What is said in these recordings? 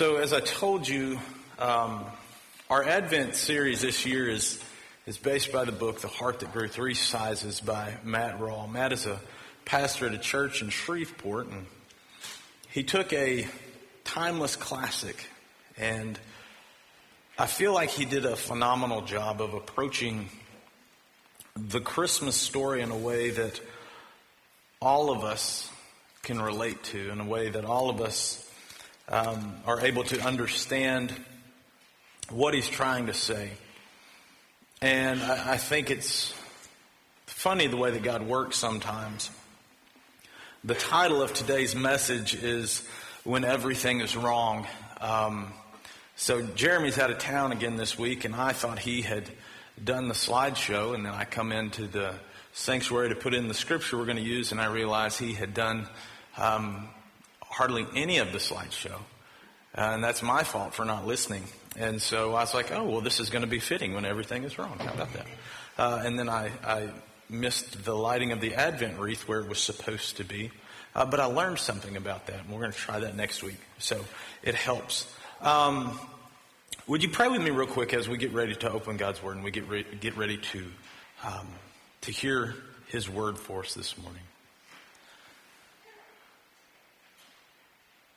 So, as I told you, um, our Advent series this year is is based by the book "The Heart That Grew Three Sizes" by Matt Rawle. Matt is a pastor at a church in Shreveport, and he took a timeless classic, and I feel like he did a phenomenal job of approaching the Christmas story in a way that all of us can relate to, in a way that all of us um, are able to understand what he's trying to say. And I, I think it's funny the way that God works sometimes. The title of today's message is When Everything is Wrong. Um, so Jeremy's out of town again this week, and I thought he had done the slideshow, and then I come into the sanctuary to put in the scripture we're going to use, and I realized he had done um, hardly any of the slideshow. Uh, and that's my fault for not listening. And so I was like, oh, well, this is going to be fitting when everything is wrong. How about that? Uh, and then I, I, missed the lighting of the Advent wreath where it was supposed to be. Uh, but I learned something about that, and we're going to try that next week. So it helps. Um, would you pray with me real quick as we get ready to open God's Word and we get, re- get ready to, um, to hear His Word for us this morning?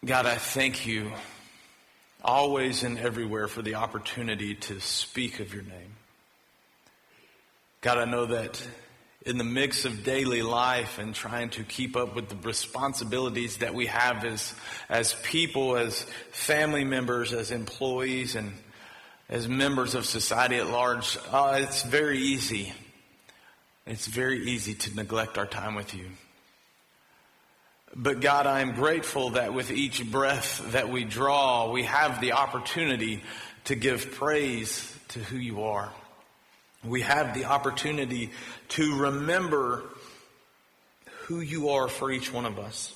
God, I thank you always and everywhere for the opportunity to speak of your name. God, I know that in the mix of daily life and trying to keep up with the responsibilities that we have as, as people, as family members, as employees, and as members of society at large, uh, it's very easy. It's very easy to neglect our time with you. But God, I am grateful that with each breath that we draw, we have the opportunity to give praise to who you are. We have the opportunity to remember who you are for each one of us.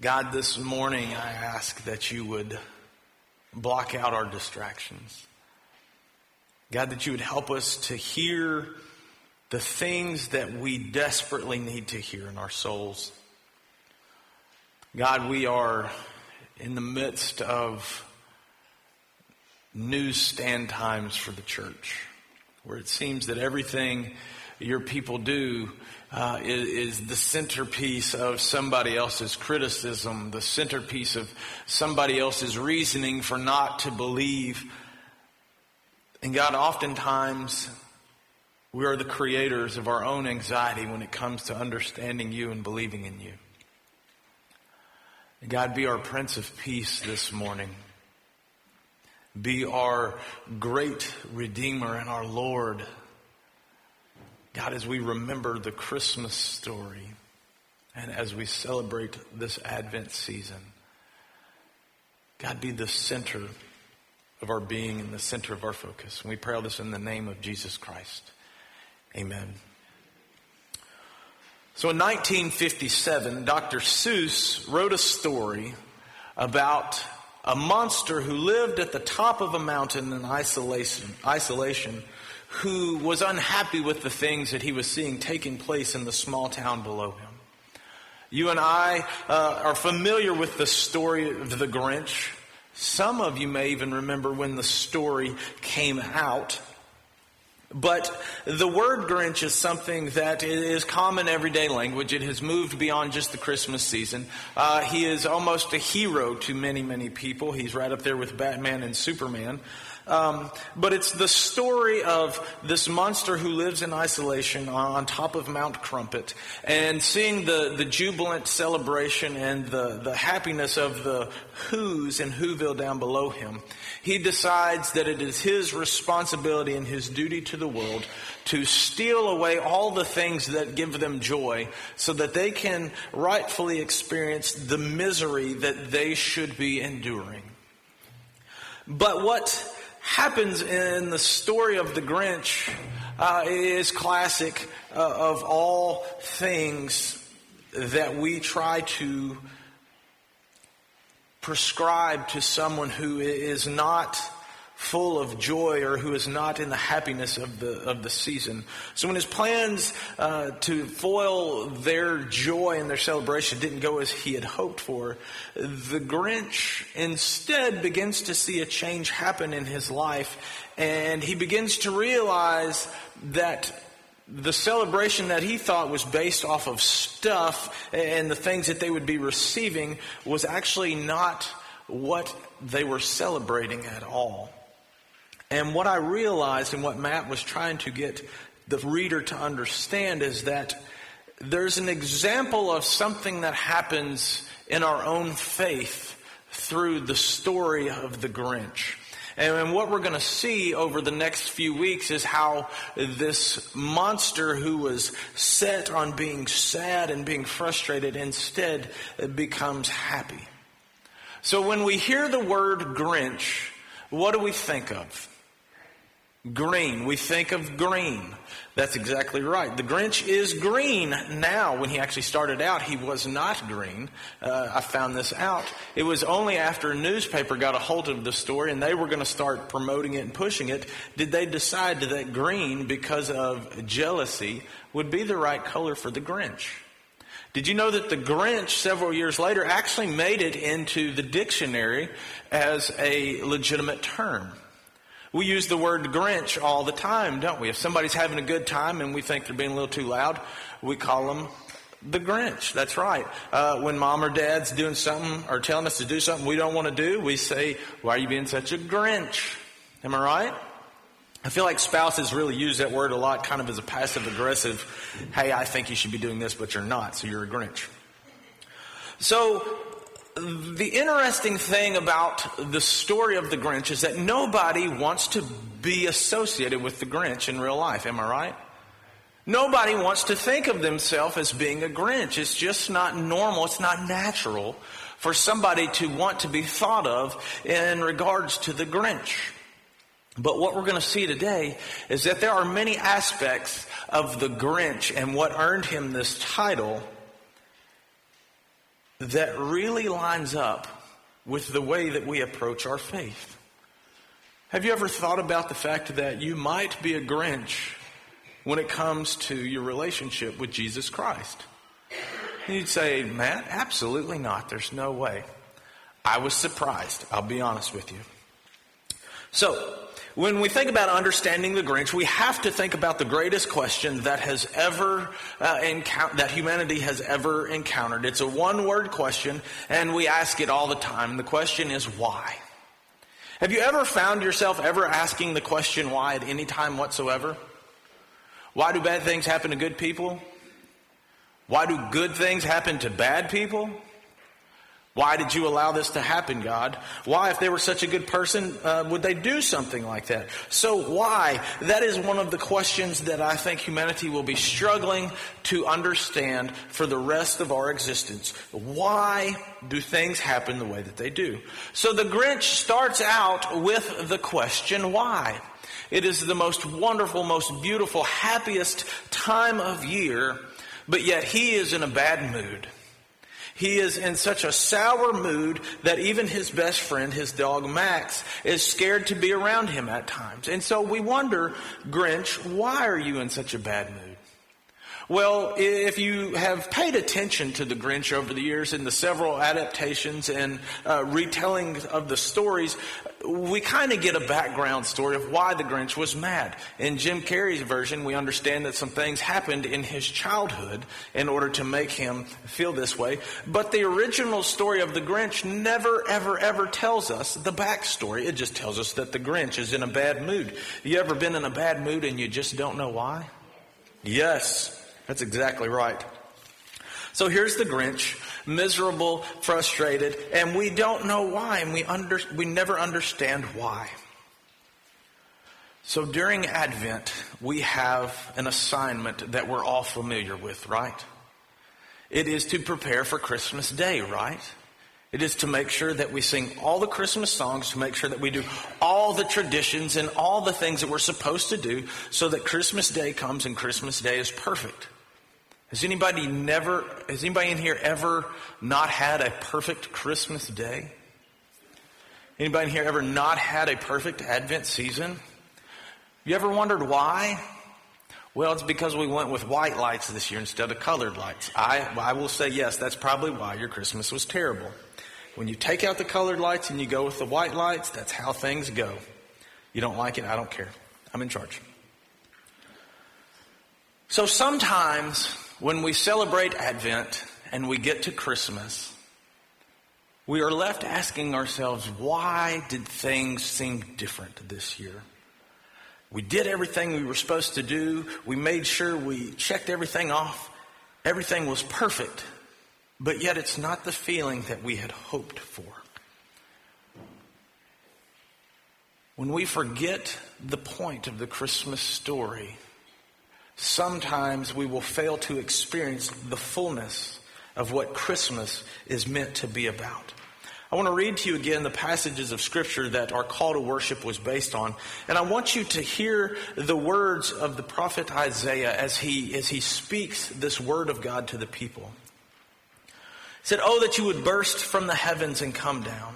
God, this morning I ask that you would block out our distractions. God, that you would help us to hear the things that we desperately need to hear in our souls. God, we are in the midst of newsstand times for the church, where it seems that everything your people do uh, is, is, the centerpiece of somebody else's criticism, the centerpiece of somebody else's reasoning for not to believe. And God, oftentimes we are the creators of our own anxiety when it comes to understanding you and believing in you. God, be our Prince of Peace this morning. Be our great Redeemer and our Lord. God, as we remember the Christmas story and as we celebrate this Advent season, God, be the center of our being and the center of our focus. And we pray all this in the name of Jesus Christ. Amen. So in 1957, Dr. Seuss wrote a story about a monster who lived at the top of a mountain in isolation, isolation who was unhappy with the things that he was seeing taking place in the small town below him. You and I uh, are familiar with the story of the Grinch. Some of you may even remember when the story came out. But the word Grinch is something that is common everyday language. It has moved beyond just the Christmas season. Uh, he is almost a hero to many, many people. He's right up there with Batman and Superman. Um, but it's the story of this monster who lives in isolation on top of Mount Crumpet and seeing the, the jubilant celebration and the, the happiness of the Who's in Whoville down below him. He decides that it is his responsibility and his duty to the world to steal away all the things that give them joy so that they can rightfully experience the misery that they should be enduring. But what happens in the story of the Grinch uh, is classic uh, of all things that we try to prescribe to someone who is not full of joy or who is not in the happiness of the of the season. So when his plans uh, to foil their joy and their celebration didn't go as he had hoped for, the Grinch instead begins to see a change happen in his life, and he begins to realize that the celebration that he thought was based off of stuff and the things that they would be receiving was actually not what they were celebrating at all. And what I realized and what Matt was trying to get the reader to understand is that there's an example of something that happens in our own faith through the story of the Grinch. And what we're going to see over the next few weeks is how this monster who was set on being sad and being frustrated instead becomes happy. So when we hear the word Grinch, what do we think of? Green. We think of green. That's exactly right. The Grinch is green now. When he actually started out, he was not green. Uh, I found this out. It was only after a newspaper got a hold of the story and they were going to start promoting it and pushing it, did they decide that green, because of jealousy, would be the right color for the Grinch. Did you know that the Grinch, several years later, actually made it into the dictionary as a legitimate term? We use the word Grinch all the time, don't we? If somebody's having a good time and we think they're being a little too loud, we call them the Grinch. That's right. Uh, when mom or dad's doing something or telling us to do something we don't want to do, we say, Why are you being such a Grinch? Am I right? I feel like spouses really use that word a lot kind of as a passive aggressive, hey, I think you should be doing this, but you're not, so you're a Grinch. So the interesting thing about the story of the Grinch is that nobody wants to be associated with the Grinch in real life. Am I right? Nobody wants to think of themselves as being a Grinch. It's just not normal. It's not natural for somebody to want to be thought of in regards to the Grinch. But what we're going to see today is that there are many aspects of the Grinch and what earned him this title that really lines up with the way that we approach our faith. Have you ever thought about the fact that you might be a Grinch when it comes to your relationship with Jesus Christ? You'd say, Matt, absolutely not. There's no way. I was surprised. I'll be honest with you. So, when we think about understanding the Grinch, we have to think about the greatest question that has ever uh, that humanity has ever encountered. It's a one-word question, and we ask it all the time. The question is why. Have you ever found yourself ever asking the question why at any time whatsoever? Why do bad things happen to good people? Why do good things happen to bad people? Why did you allow this to happen, God? Why, if they were such a good person, uh, would they do something like that? So, why? That is one of the questions that I think humanity will be struggling to understand for the rest of our existence. Why do things happen the way that they do? So, the Grinch starts out with the question, why? It is the most wonderful, most beautiful, happiest time of year, but yet he is in a bad mood. He is in such a sour mood that even his best friend, his dog Max, is scared to be around him at times. And so we wonder, Grinch, why are you in such a bad mood? Well, if you have paid attention to the Grinch over the years in the several adaptations and uh, retelling of the stories, we kind of get a background story of why the Grinch was mad. In Jim Carrey's version, we understand that some things happened in his childhood in order to make him feel this way. But the original story of the Grinch never, ever, ever tells us the backstory. It just tells us that the Grinch is in a bad mood. You ever been in a bad mood and you just don't know why? Yes. That's exactly right. So here's the Grinch, miserable, frustrated, and we don't know why, and we, under, we never understand why. So during Advent, we have an assignment that we're all familiar with, right? It is to prepare for Christmas Day, right? It is to make sure that we sing all the Christmas songs, to make sure that we do all the traditions and all the things that we're supposed to do so that Christmas Day comes and Christmas Day is perfect. Has anybody never, has anybody in here ever not had a perfect Christmas day? Anybody in here ever not had a perfect Advent season? You ever wondered why? Well, it's because we went with white lights this year instead of colored lights. I, I will say yes, that's probably why your Christmas was terrible. When you take out the colored lights and you go with the white lights, that's how things go. You don't like it, I don't care. I'm in charge. So sometimes when we celebrate Advent and we get to Christmas, we are left asking ourselves, why did things seem different this year? We did everything we were supposed to do. We made sure we checked everything off. Everything was perfect. But yet it's not the feeling that we had hoped for. When we forget the point of the Christmas story, sometimes we will fail to experience the fullness of what Christmas is meant to be about. I want to read to you again the passages of Scripture that our call to worship was based on. And I want you to hear the words of the prophet Isaiah as he, as he speaks this word of God to the people. He said, Oh, that you would burst from the heavens and come down.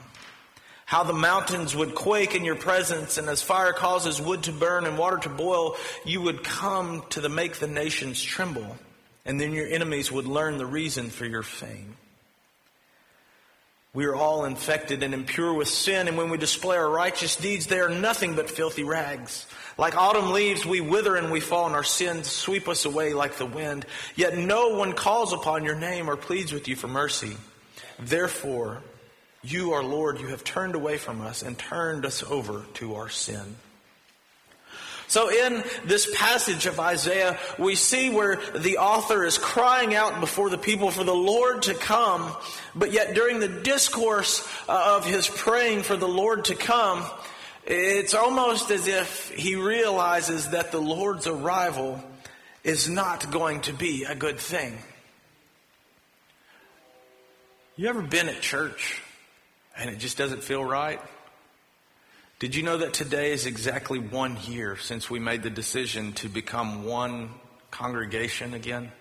How the mountains would quake in your presence, and as fire causes wood to burn and water to boil, you would come to the make the nations tremble, and then your enemies would learn the reason for your fame. We are all infected and impure with sin, and when we display our righteous deeds, they are nothing but filthy rags. Like autumn leaves, we wither and we fall, and our sins sweep us away like the wind. Yet no one calls upon your name or pleads with you for mercy. Therefore, you, our Lord, you have turned away from us and turned us over to our sin. So in this passage of Isaiah, we see where the author is crying out before the people for the Lord to come, but yet during the discourse uh, of his praying for the Lord to come, it's almost as if he realizes that the Lord's arrival is not going to be a good thing. You ever been at church and it just doesn't feel right? Did you know that today is exactly one year since we made the decision to become one congregation again?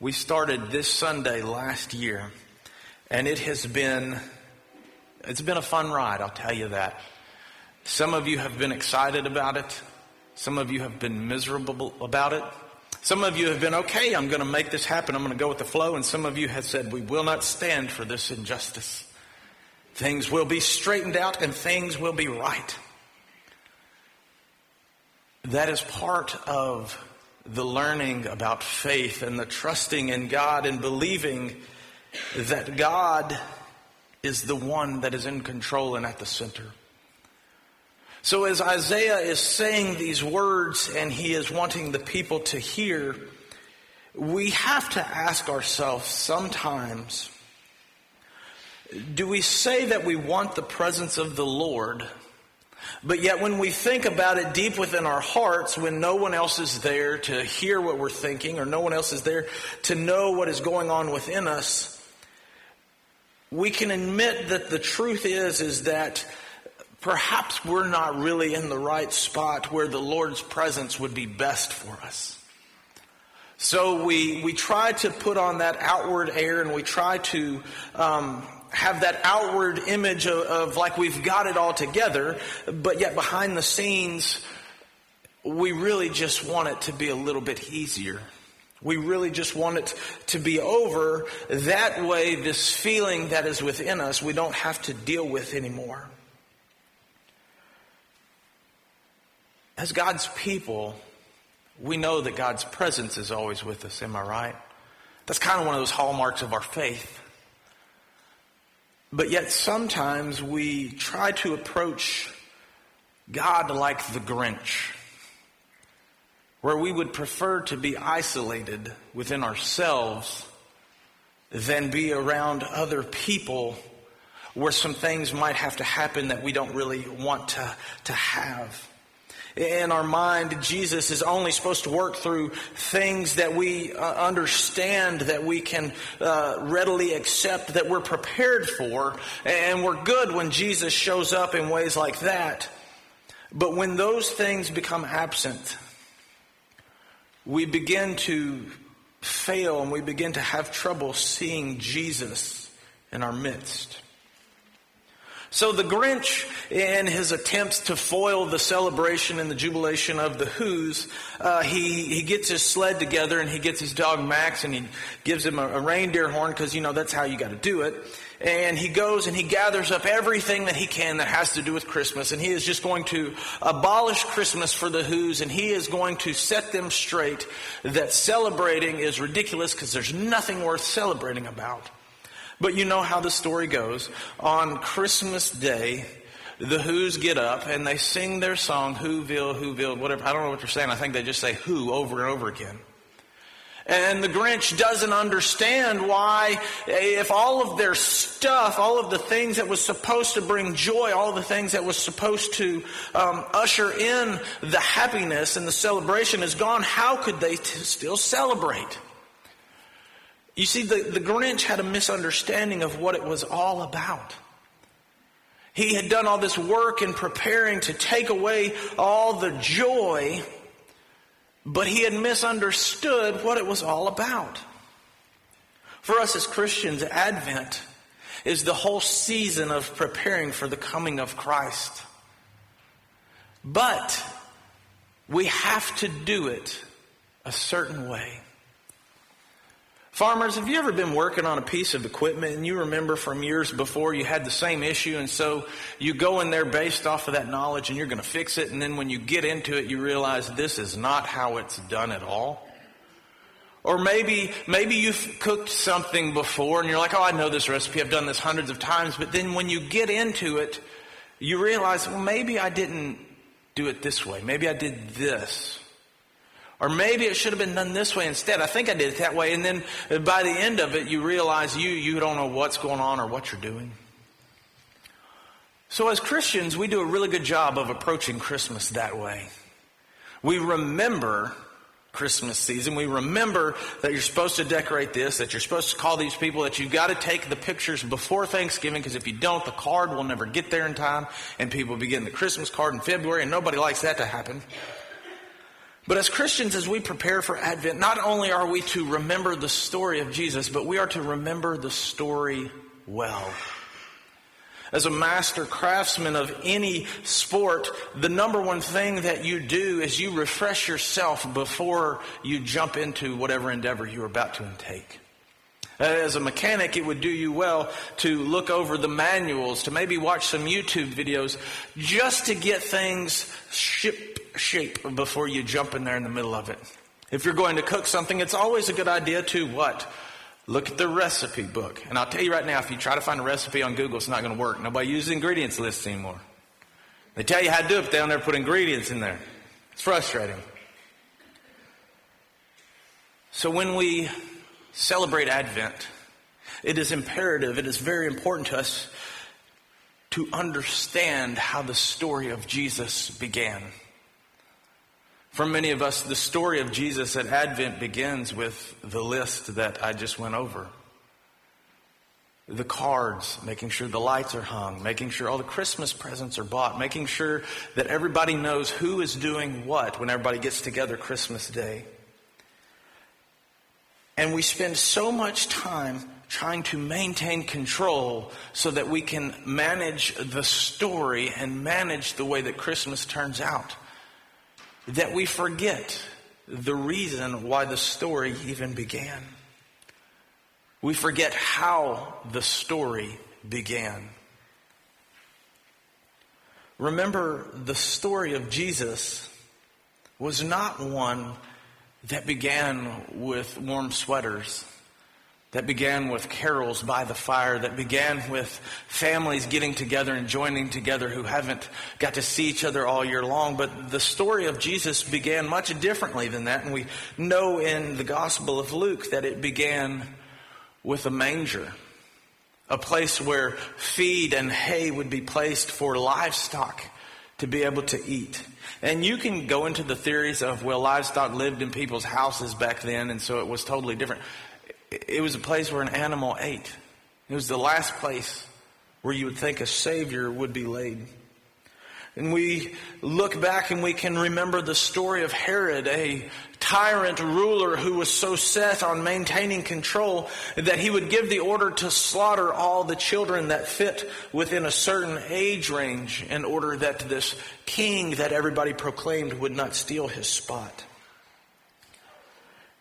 We started this Sunday last year, and it has been it's been a fun ride, I'll tell you that. Some of you have been excited about it. Some of you have been miserable about it. Some of you have been, okay, I'm going to make this happen. I'm going to go with the flow. And some of you have said, we will not stand for this injustice. Things will be straightened out and things will be right. That is part of the learning about faith and the trusting in God and believing that God is the one that is in control and at the center. So as Isaiah is saying these words and he is wanting the people to hear, we have to ask ourselves sometimes, do we say that we want the presence of the Lord, but yet when we think about it deep within our hearts, when no one else is there to hear what we're thinking, or no one else is there to know what is going on within us, we can admit that the truth is, is that perhaps we're not really in the right spot where the Lord's presence would be best for us. So we, we try to put on that outward air and we try to um, have that outward image of, of like we've got it all together, but yet behind the scenes, we really just want it to be a little bit easier. We really just want it to be over. That way, this feeling that is within us, we don't have to deal with anymore. As God's people, we know that God's presence is always with us. Am I right? That's kind of one of those hallmarks of our faith. But yet sometimes we try to approach God like the Grinch, where we would prefer to be isolated within ourselves than be around other people where some things might have to happen that we don't really want to, to have in our mind, Jesus is only supposed to work through things that we uh, understand, that we can uh, readily accept, that we're prepared for. And we're good when Jesus shows up in ways like that. But when those things become absent, we begin to fail and we begin to have trouble seeing Jesus in our midst. So the Grinch, in his attempts to foil the celebration and the jubilation of the Who's, uh, he, he gets his sled together and he gets his dog Max and he gives him a, a reindeer horn because, you know, that's how you got to do it. And he goes and he gathers up everything that he can that has to do with Christmas and he is just going to abolish Christmas for the Who's and he is going to set them straight that celebrating is ridiculous because there's nothing worth celebrating about. But you know how the story goes. On Christmas Day, the Who's get up and they sing their song, Whoville, Whoville, whatever. I don't know what they're saying. I think they just say Who over and over again. And the Grinch doesn't understand why, if all of their stuff, all of the things that was supposed to bring joy, all the things that was supposed to um, usher in the happiness and the celebration is gone, how could they t- still celebrate? You see, the, the Grinch had a misunderstanding of what it was all about. He had done all this work in preparing to take away all the joy, but he had misunderstood what it was all about. For us as Christians, Advent is the whole season of preparing for the coming of Christ. But we have to do it a certain way. Farmers, have you ever been working on a piece of equipment and you remember from years before you had the same issue and so you go in there based off of that knowledge and you're going to fix it and then when you get into it you realize this is not how it's done at all? Or maybe, maybe you've cooked something before and you're like, oh, I know this recipe. I've done this hundreds of times. But then when you get into it, you realize, well, maybe I didn't do it this way. Maybe I did this. Or maybe it should have been done this way instead. I think I did it that way. And then by the end of it, you realize you, you don't know what's going on or what you're doing. So as Christians, we do a really good job of approaching Christmas that way. We remember Christmas season. We remember that you're supposed to decorate this, that you're supposed to call these people, that you've got to take the pictures before Thanksgiving, because if you don't, the card will never get there in time, and people will be getting the Christmas card in February, and nobody likes that to happen. But as Christians, as we prepare for Advent, not only are we to remember the story of Jesus, but we are to remember the story well. As a master craftsman of any sport, the number one thing that you do is you refresh yourself before you jump into whatever endeavor you're about to intake. As a mechanic, it would do you well to look over the manuals, to maybe watch some YouTube videos, just to get things ship shape before you jump in there in the middle of it. If you're going to cook something, it's always a good idea to what? Look at the recipe book. And I'll tell you right now, if you try to find a recipe on Google, it's not going to work. Nobody uses ingredients lists anymore. They tell you how to do it, but they don't ever put ingredients in there. It's frustrating. So when we celebrate Advent, it is imperative, it is very important to us to understand how the story of Jesus began. For many of us, the story of Jesus at Advent begins with the list that I just went over. The cards, making sure the lights are hung, making sure all the Christmas presents are bought, making sure that everybody knows who is doing what when everybody gets together Christmas Day. And we spend so much time trying to maintain control so that we can manage the story and manage the way that Christmas turns out that we forget the reason why the story even began. We forget how the story began. Remember, the story of Jesus was not one that began with warm sweaters that began with carols by the fire, that began with families getting together and joining together who haven't got to see each other all year long. But the story of Jesus began much differently than that. And we know in the Gospel of Luke that it began with a manger, a place where feed and hay would be placed for livestock to be able to eat. And you can go into the theories of, well, livestock lived in people's houses back then, and so it was totally different it was a place where an animal ate. It was the last place where you would think a Savior would be laid. And we look back and we can remember the story of Herod, a tyrant ruler who was so set on maintaining control that he would give the order to slaughter all the children that fit within a certain age range in order that this king that everybody proclaimed would not steal his spot.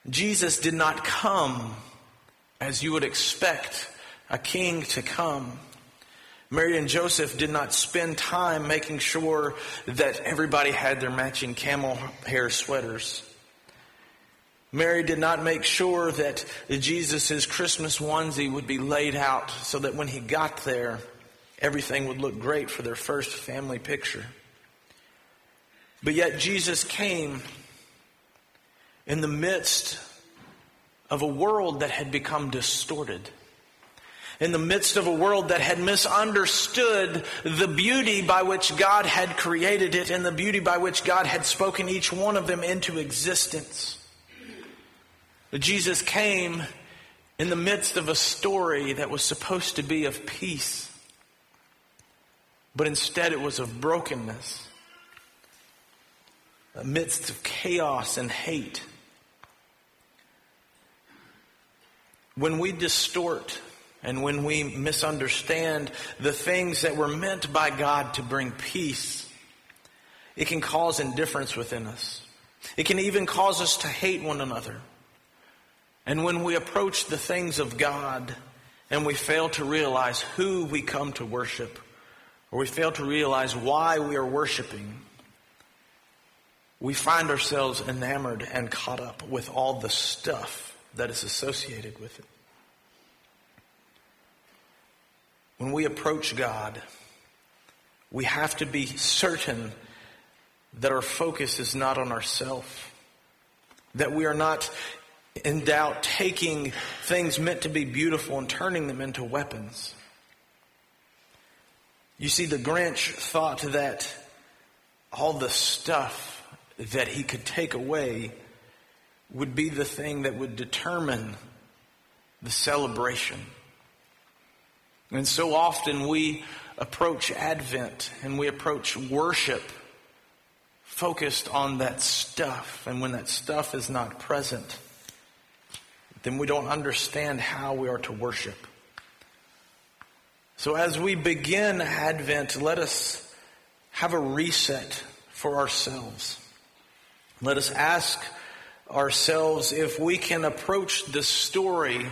Jesus did not come as you would expect a king to come. Mary and Joseph did not spend time making sure that everybody had their matching camel hair sweaters. Mary did not make sure that Jesus' Christmas onesie would be laid out so that when he got there, everything would look great for their first family picture. But yet Jesus came in the midst of a world that had become distorted in the midst of a world that had misunderstood the beauty by which God had created it and the beauty by which God had spoken each one of them into existence. Jesus came in the midst of a story that was supposed to be of peace, but instead it was of brokenness, amidst of chaos and hate. When we distort and when we misunderstand the things that were meant by God to bring peace, it can cause indifference within us. It can even cause us to hate one another. And when we approach the things of God and we fail to realize who we come to worship, or we fail to realize why we are worshiping, we find ourselves enamored and caught up with all the stuff that is associated with it. When we approach God, we have to be certain that our focus is not on ourselves, that we are not in doubt taking things meant to be beautiful and turning them into weapons. You see, the Grinch thought that all the stuff that he could take away would be the thing that would determine the celebration. And so often we approach Advent and we approach worship focused on that stuff. And when that stuff is not present, then we don't understand how we are to worship. So as we begin Advent, let us have a reset for ourselves. Let us ask ourselves if we can approach the story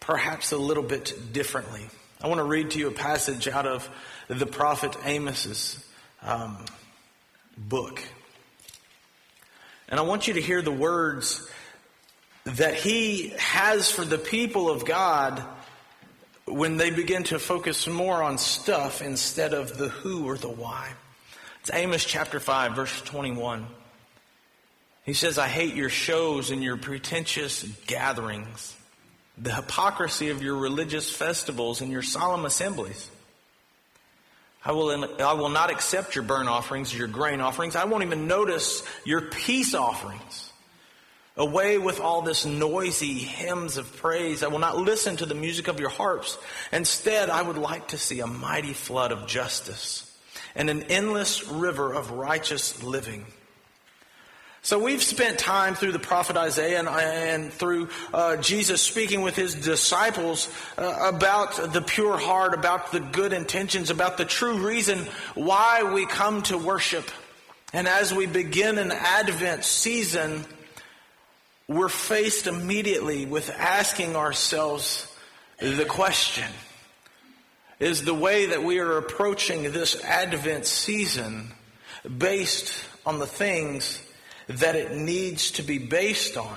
perhaps a little bit differently. I want to read to you a passage out of the prophet Amos's um, book. And I want you to hear the words that he has for the people of God when they begin to focus more on stuff instead of the who or the why. It's Amos chapter 5, verse 21. He says, I hate your shows and your pretentious gatherings the hypocrisy of your religious festivals and your solemn assemblies. I will, I will not accept your burnt offerings, your grain offerings. I won't even notice your peace offerings. Away with all this noisy hymns of praise. I will not listen to the music of your harps. Instead, I would like to see a mighty flood of justice and an endless river of righteous living. So we've spent time through the prophet Isaiah and, and through uh, Jesus speaking with his disciples uh, about the pure heart, about the good intentions, about the true reason why we come to worship. And as we begin an Advent season, we're faced immediately with asking ourselves the question Is the way that we are approaching this Advent season based on the things that it needs to be based on.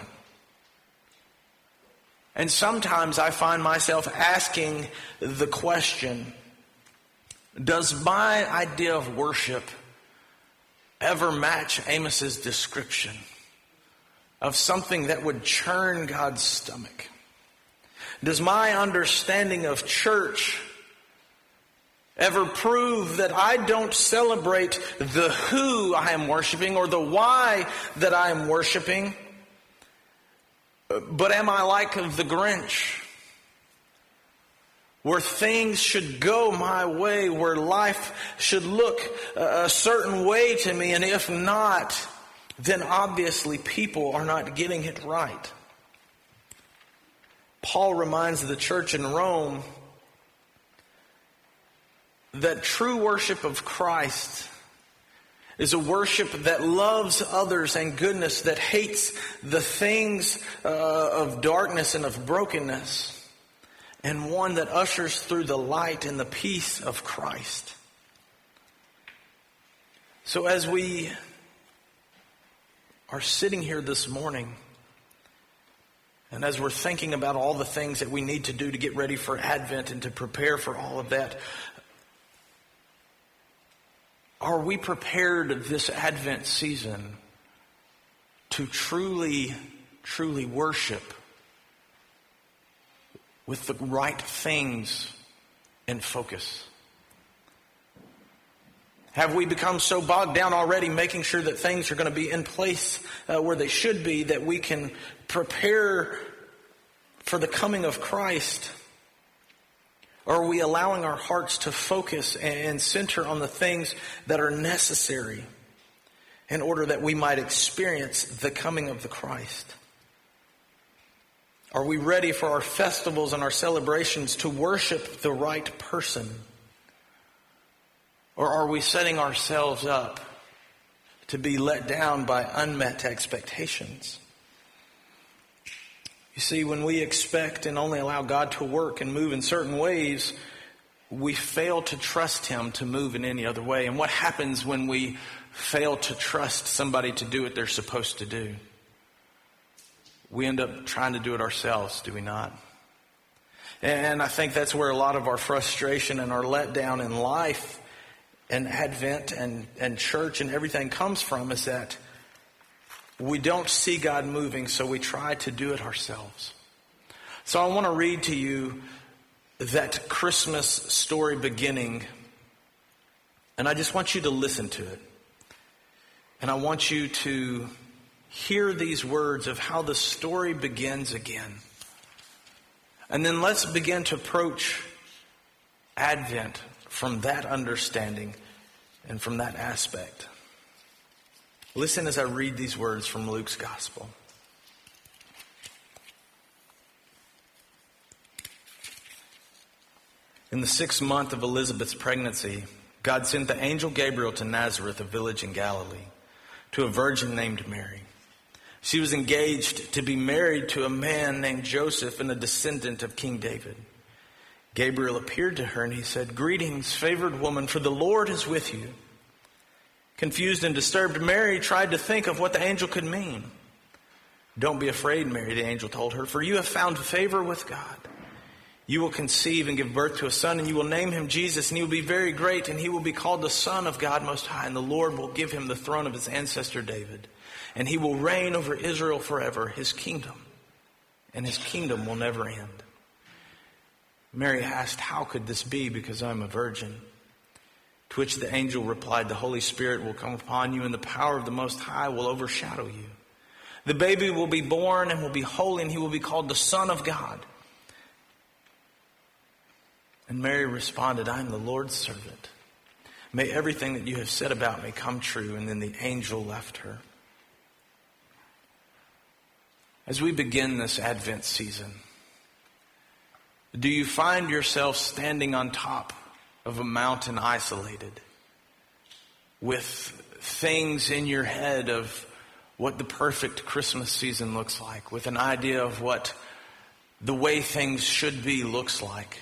And sometimes I find myself asking the question Does my idea of worship ever match Amos's description of something that would churn God's stomach? Does my understanding of church ever prove that I don't celebrate the who I am worshiping or the why that I am worshiping, but am I like the Grinch? Where things should go my way, where life should look a certain way to me, and if not, then obviously people are not getting it right. Paul reminds the church in Rome that true worship of Christ is a worship that loves others and goodness, that hates the things uh, of darkness and of brokenness, and one that ushers through the light and the peace of Christ. So as we are sitting here this morning, and as we're thinking about all the things that we need to do to get ready for Advent and to prepare for all of that, are we prepared this Advent season to truly, truly worship with the right things in focus? Have we become so bogged down already making sure that things are going to be in place uh, where they should be that we can prepare for the coming of Christ? Or are we allowing our hearts to focus and center on the things that are necessary in order that we might experience the coming of the Christ? Are we ready for our festivals and our celebrations to worship the right person? Or are we setting ourselves up to be let down by unmet expectations? You see, when we expect and only allow God to work and move in certain ways, we fail to trust Him to move in any other way. And what happens when we fail to trust somebody to do what they're supposed to do? We end up trying to do it ourselves, do we not? And I think that's where a lot of our frustration and our letdown in life and Advent and, and church and everything comes from is that we don't see God moving, so we try to do it ourselves. So I want to read to you that Christmas story beginning, and I just want you to listen to it. And I want you to hear these words of how the story begins again. And then let's begin to approach Advent from that understanding and from that aspect. Listen as I read these words from Luke's Gospel. In the sixth month of Elizabeth's pregnancy, God sent the angel Gabriel to Nazareth, a village in Galilee, to a virgin named Mary. She was engaged to be married to a man named Joseph and a descendant of King David. Gabriel appeared to her and he said, Greetings, favored woman, for the Lord is with you. Confused and disturbed, Mary tried to think of what the angel could mean. Don't be afraid, Mary, the angel told her, for you have found favor with God. You will conceive and give birth to a son, and you will name him Jesus, and he will be very great, and he will be called the Son of God Most High, and the Lord will give him the throne of his ancestor David, and he will reign over Israel forever, his kingdom, and his kingdom will never end. Mary asked, How could this be because I'm a virgin? To which the angel replied, The Holy Spirit will come upon you, and the power of the Most High will overshadow you. The baby will be born and will be holy, and he will be called the Son of God. And Mary responded, I am the Lord's servant. May everything that you have said about me come true. And then the angel left her. As we begin this Advent season, do you find yourself standing on top of a mountain isolated with things in your head of what the perfect Christmas season looks like, with an idea of what the way things should be looks like?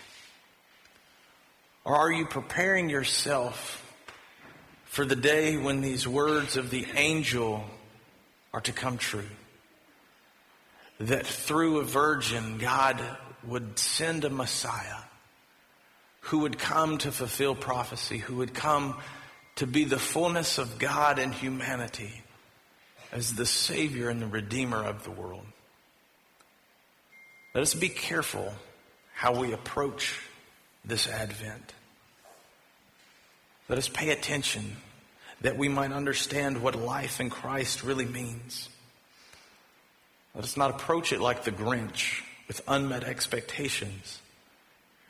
Or are you preparing yourself for the day when these words of the angel are to come true? That through a virgin, God would send a Messiah who would come to fulfill prophecy, who would come to be the fullness of God and humanity as the Savior and the Redeemer of the world. Let us be careful how we approach this Advent. Let us pay attention that we might understand what life in Christ really means. Let us not approach it like the Grinch with unmet expectations,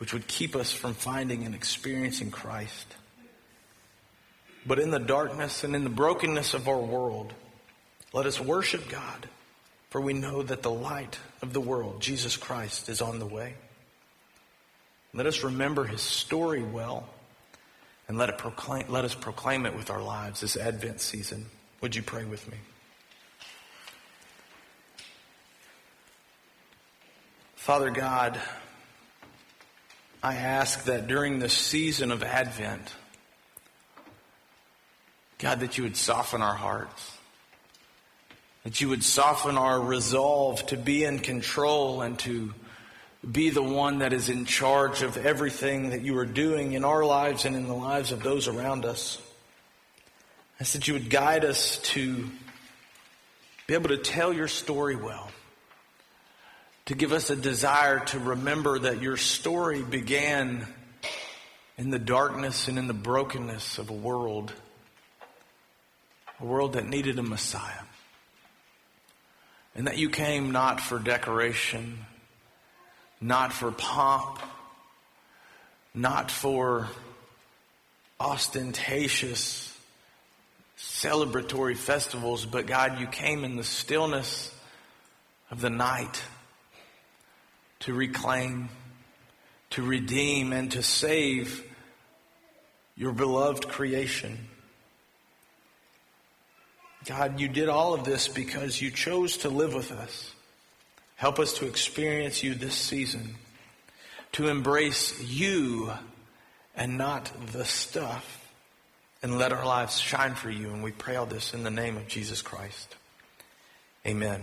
which would keep us from finding and experiencing Christ. But in the darkness and in the brokenness of our world, Let us worship God, for we know that the light of the world, Jesus Christ, is on the way. Let us remember his story well, and let, it proclaim, let us proclaim it with our lives this Advent season. Would you pray with me? Father God, I ask that during this season of Advent, God, that you would soften our hearts that you would soften our resolve to be in control and to be the one that is in charge of everything that you are doing in our lives and in the lives of those around us. I said you would guide us to be able to tell your story well, to give us a desire to remember that your story began in the darkness and in the brokenness of a world, a world that needed a Messiah and that you came not for decoration, not for pomp, not for ostentatious celebratory festivals, but God, you came in the stillness of the night to reclaim, to redeem, and to save your beloved creation. God, you did all of this because you chose to live with us. Help us to experience you this season, to embrace you and not the stuff, and let our lives shine for you. And we pray all this in the name of Jesus Christ. Amen.